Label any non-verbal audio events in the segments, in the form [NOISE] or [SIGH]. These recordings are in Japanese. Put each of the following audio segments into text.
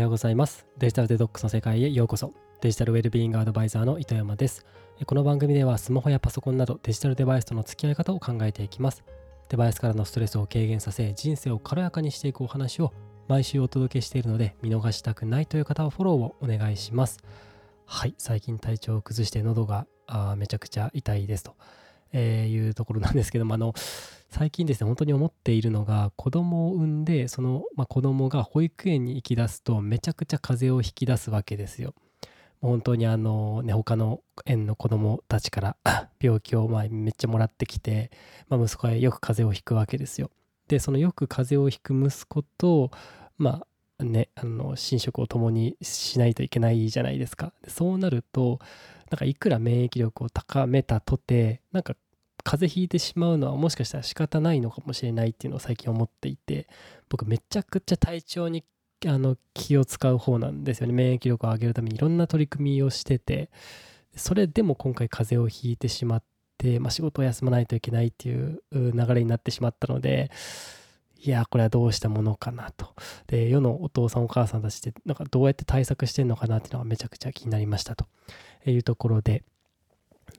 ようございます。デジタルデトックスの世界へようこそ。デジタルウェルビーイングアドバイザーの糸山です。この番組ではスマホやパソコンなどデジタルデバイスとの付き合い方を考えていきます。デバイスからのストレスを軽減させ人生を軽やかにしていくお話を毎週お届けしているので見逃したくないという方はフォローをお願いします。はい最近体調を崩して喉がめちゃくちゃ痛いですと、えー、いうところなんですけどもあの最近ですね本当に思っているのが子供を産んでその、まあ、子供が保育園に行き出すとめちゃくちゃ風邪をひき出すわけですよ。本当にあのね他の園の子供たちから [COUGHS] 病気をまあめっちゃもらってきて、まあ、息子はよく風邪をひくわけですよ。でそのよく風邪をひく息子とまあねあの寝食を共にしないといけないじゃないですか。そうなるとなんかいくら免疫力を高めたとてなんか風邪ひいてしまうのはもしかしたら仕方ないのかもしれないっていうのを最近思っていて僕めちゃくちゃ体調にあの気を使う方なんですよね。免疫力を上げるためにいろんな取り組みをしててそれでも今回風邪をひいてしまって、まあ、仕事を休まないといけないっていう流れになってしまったのでいやこれはどうしたものかなとで世のお父さんお母さんたちってなんかどうやって対策してんのかなっていうのがめちゃくちゃ気になりましたというところで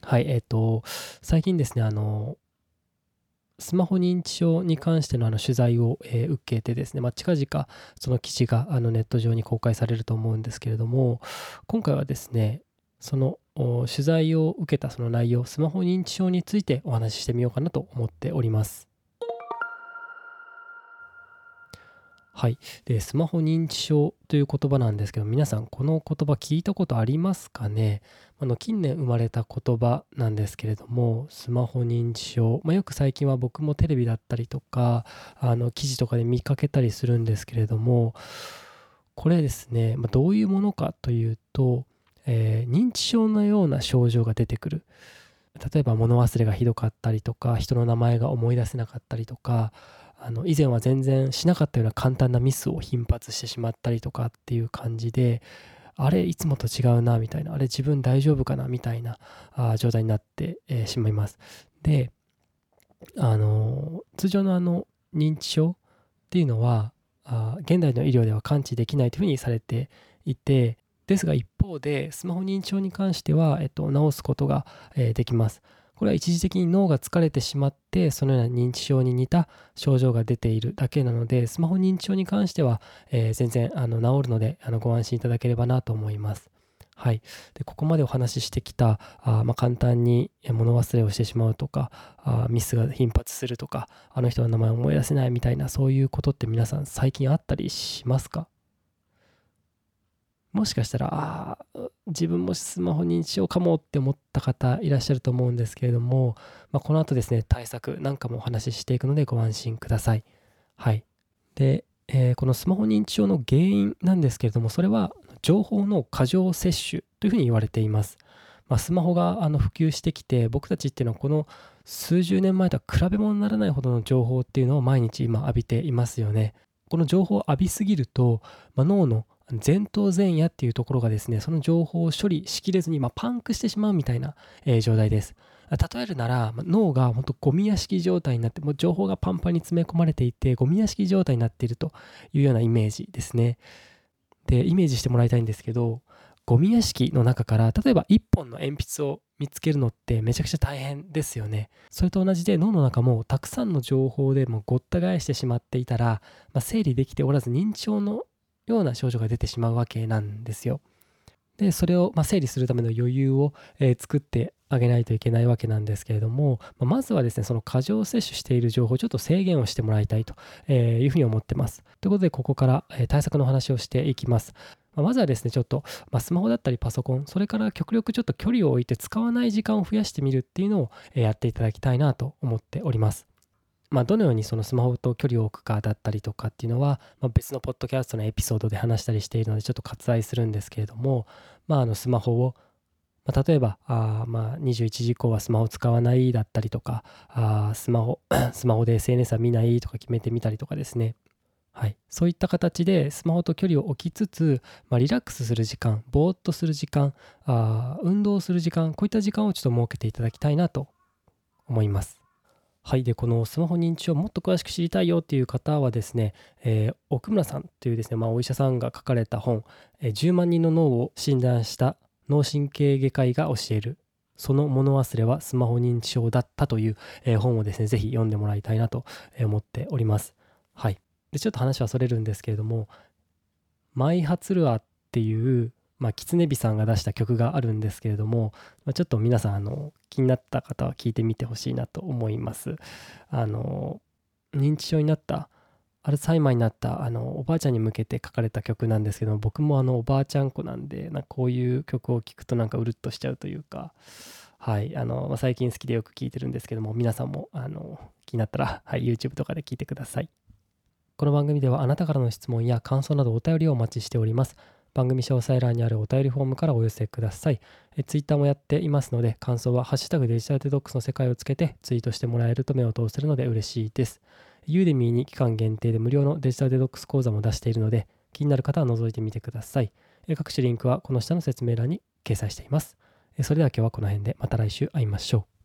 はい、えっ、ー、と、最近ですね、あの、スマホ認知症に関してのあの取材を、えー、受けてですね、まあ、近々その記事があのネット上に公開されると思うんですけれども、今回はですね、その取材を受けたその内容、スマホ認知症についてお話ししてみようかなと思っております。はい。で、スマホ認知症という言葉なんですけど、皆さん、この言葉聞いたことありますかね？あの近年生まれた言葉なんですけれども、スマホ認知症、まあ、よく最近は僕もテレビだったりとか、あの記事とかで見かけたりするんですけれども、これですね、まあ、どういうものかというと、えー、認知症のような症状が出てくる。例えば物忘れがひどかったりとか、人の名前が思い出せなかったりとか、あの以前は全然しなかったような簡単なミスを頻発してしまったりとかっていう感じであれいつもと違うなみたいなあれ自分大丈夫かなみたいなあ状態になって、えー、しまいます。であの通常のあの認知症っていうのはあ現代の医療では完治できないというふうにされていてですが一方でスマホ認知症に関しては、えっと、治すことが、えー、できます。これは一時的に脳が疲れてしまってそのような認知症に似た症状が出ているだけなのでスマホ認知症に関しては、えー、全然あの治るのであのご安心いただければなと思います。はい、でここまでお話ししてきたあ、まあ、簡単に物忘れをしてしまうとかあミスが頻発するとかあの人の名前を思い出せないみたいなそういうことって皆さん最近あったりしますか？もしかしたら、ああ、自分もスマホ認知症かもって思った方いらっしゃると思うんですけれども、まあ、この後ですね、対策なんかもお話ししていくのでご安心ください。はい。で、えー、このスマホ認知症の原因なんですけれども、それは情報の過剰摂取というふうに言われています。まあ、スマホがあの普及してきて、僕たちっていうのはこの数十年前とは比べ物にならないほどの情報っていうのを毎日今浴びていますよね。この情報を浴びすぎると、まあ、脳の前頭前野っていうところがですね、その情報を処理しきれずに、まあ、パンクしてしまうみたいな、えー、状態です。例えるなら、脳が本当ゴミ屋敷状態になって、もう情報がパンパンに詰め込まれていて、ゴミ屋敷状態になっているというようなイメージですね。で、イメージしてもらいたいんですけど、ゴミ屋敷の中から、例えば1本の鉛筆を見つけるのってめちゃくちゃ大変ですよね。それと同じで脳の中もたくさんの情報でもごった返してしまっていたら、まあ、整理できておらず認知症のような症状が出てしまうわけなんですよ。でそれをま整理するための余裕を、え作ってあげないといけないわけなんですけれども、ままずはですねその過剰摂取している情報をちょっと制限をしてもらいたいというふうに思ってます。ということでここから、え対策の話をしていきます。ままずはですねちょっと、まスマホだったりパソコンそれから極力ちょっと距離を置いて使わない時間を増やしてみるっていうのを、えやっていただきたいなと思っております。まあ、どのようにそのスマホと距離を置くかだったりとかっていうのは、まあ、別のポッドキャストのエピソードで話したりしているのでちょっと割愛するんですけれども、まあ、あのスマホを、まあ、例えばあまあ21時以降はスマホ使わないだったりとかあスマホ [COUGHS] スマホで SNS は見ないとか決めてみたりとかですね。はい、そういった形でスマホと距離を置きつつ、まあ、リラックスする時間ぼーっとする時間あ運動する時間こういった時間をちょっと設けていただきたいなと思います。はいでこのスマホ認知症をもっと詳しく知りたいよっていう方はですね、えー、奥村さんというですね、まあ、お医者さんが書かれた本、えー、10万人の脳を診断した脳神経外科医が教えるその物忘れはスマホ認知症だったという、えー、本をですね、ぜひ読んでもらいたいなと思っております。はい。で、ちょっと話はそれるんですけれども、マイハツルアっていう、まあ、キツネビさんが出した曲があるんですけれども、まあ、ちょっと皆さん、あの、気になった方は聞いてみてほしいなと思います。あの、認知症になったアルツハイマーになったあのおばあちゃんに向けて書かれた曲なんですけど僕もあのおばあちゃん子なんでなんこういう曲を聴くとなんかうるっとしちゃうというかはいあの、まあ、最近好きでよく聴いてるんですけども皆さんもあの気になったら、はい、YouTube とかで聴いてくださいこの番組ではあなたからの質問や感想などお便りをお待ちしております番組詳細欄にあるお便りフォームからお寄せください。え Twitter もやっていますので、感想はハッシュタグデジタルデトックスの世界をつけてツイートしてもらえると目を通せるので嬉しいです。ユーデミーに期間限定で無料のデジタルデトックス講座も出しているので、気になる方は覗いてみてください。え各種リンクはこの下の説明欄に掲載しています。それでは今日はこの辺でまた来週会いましょう。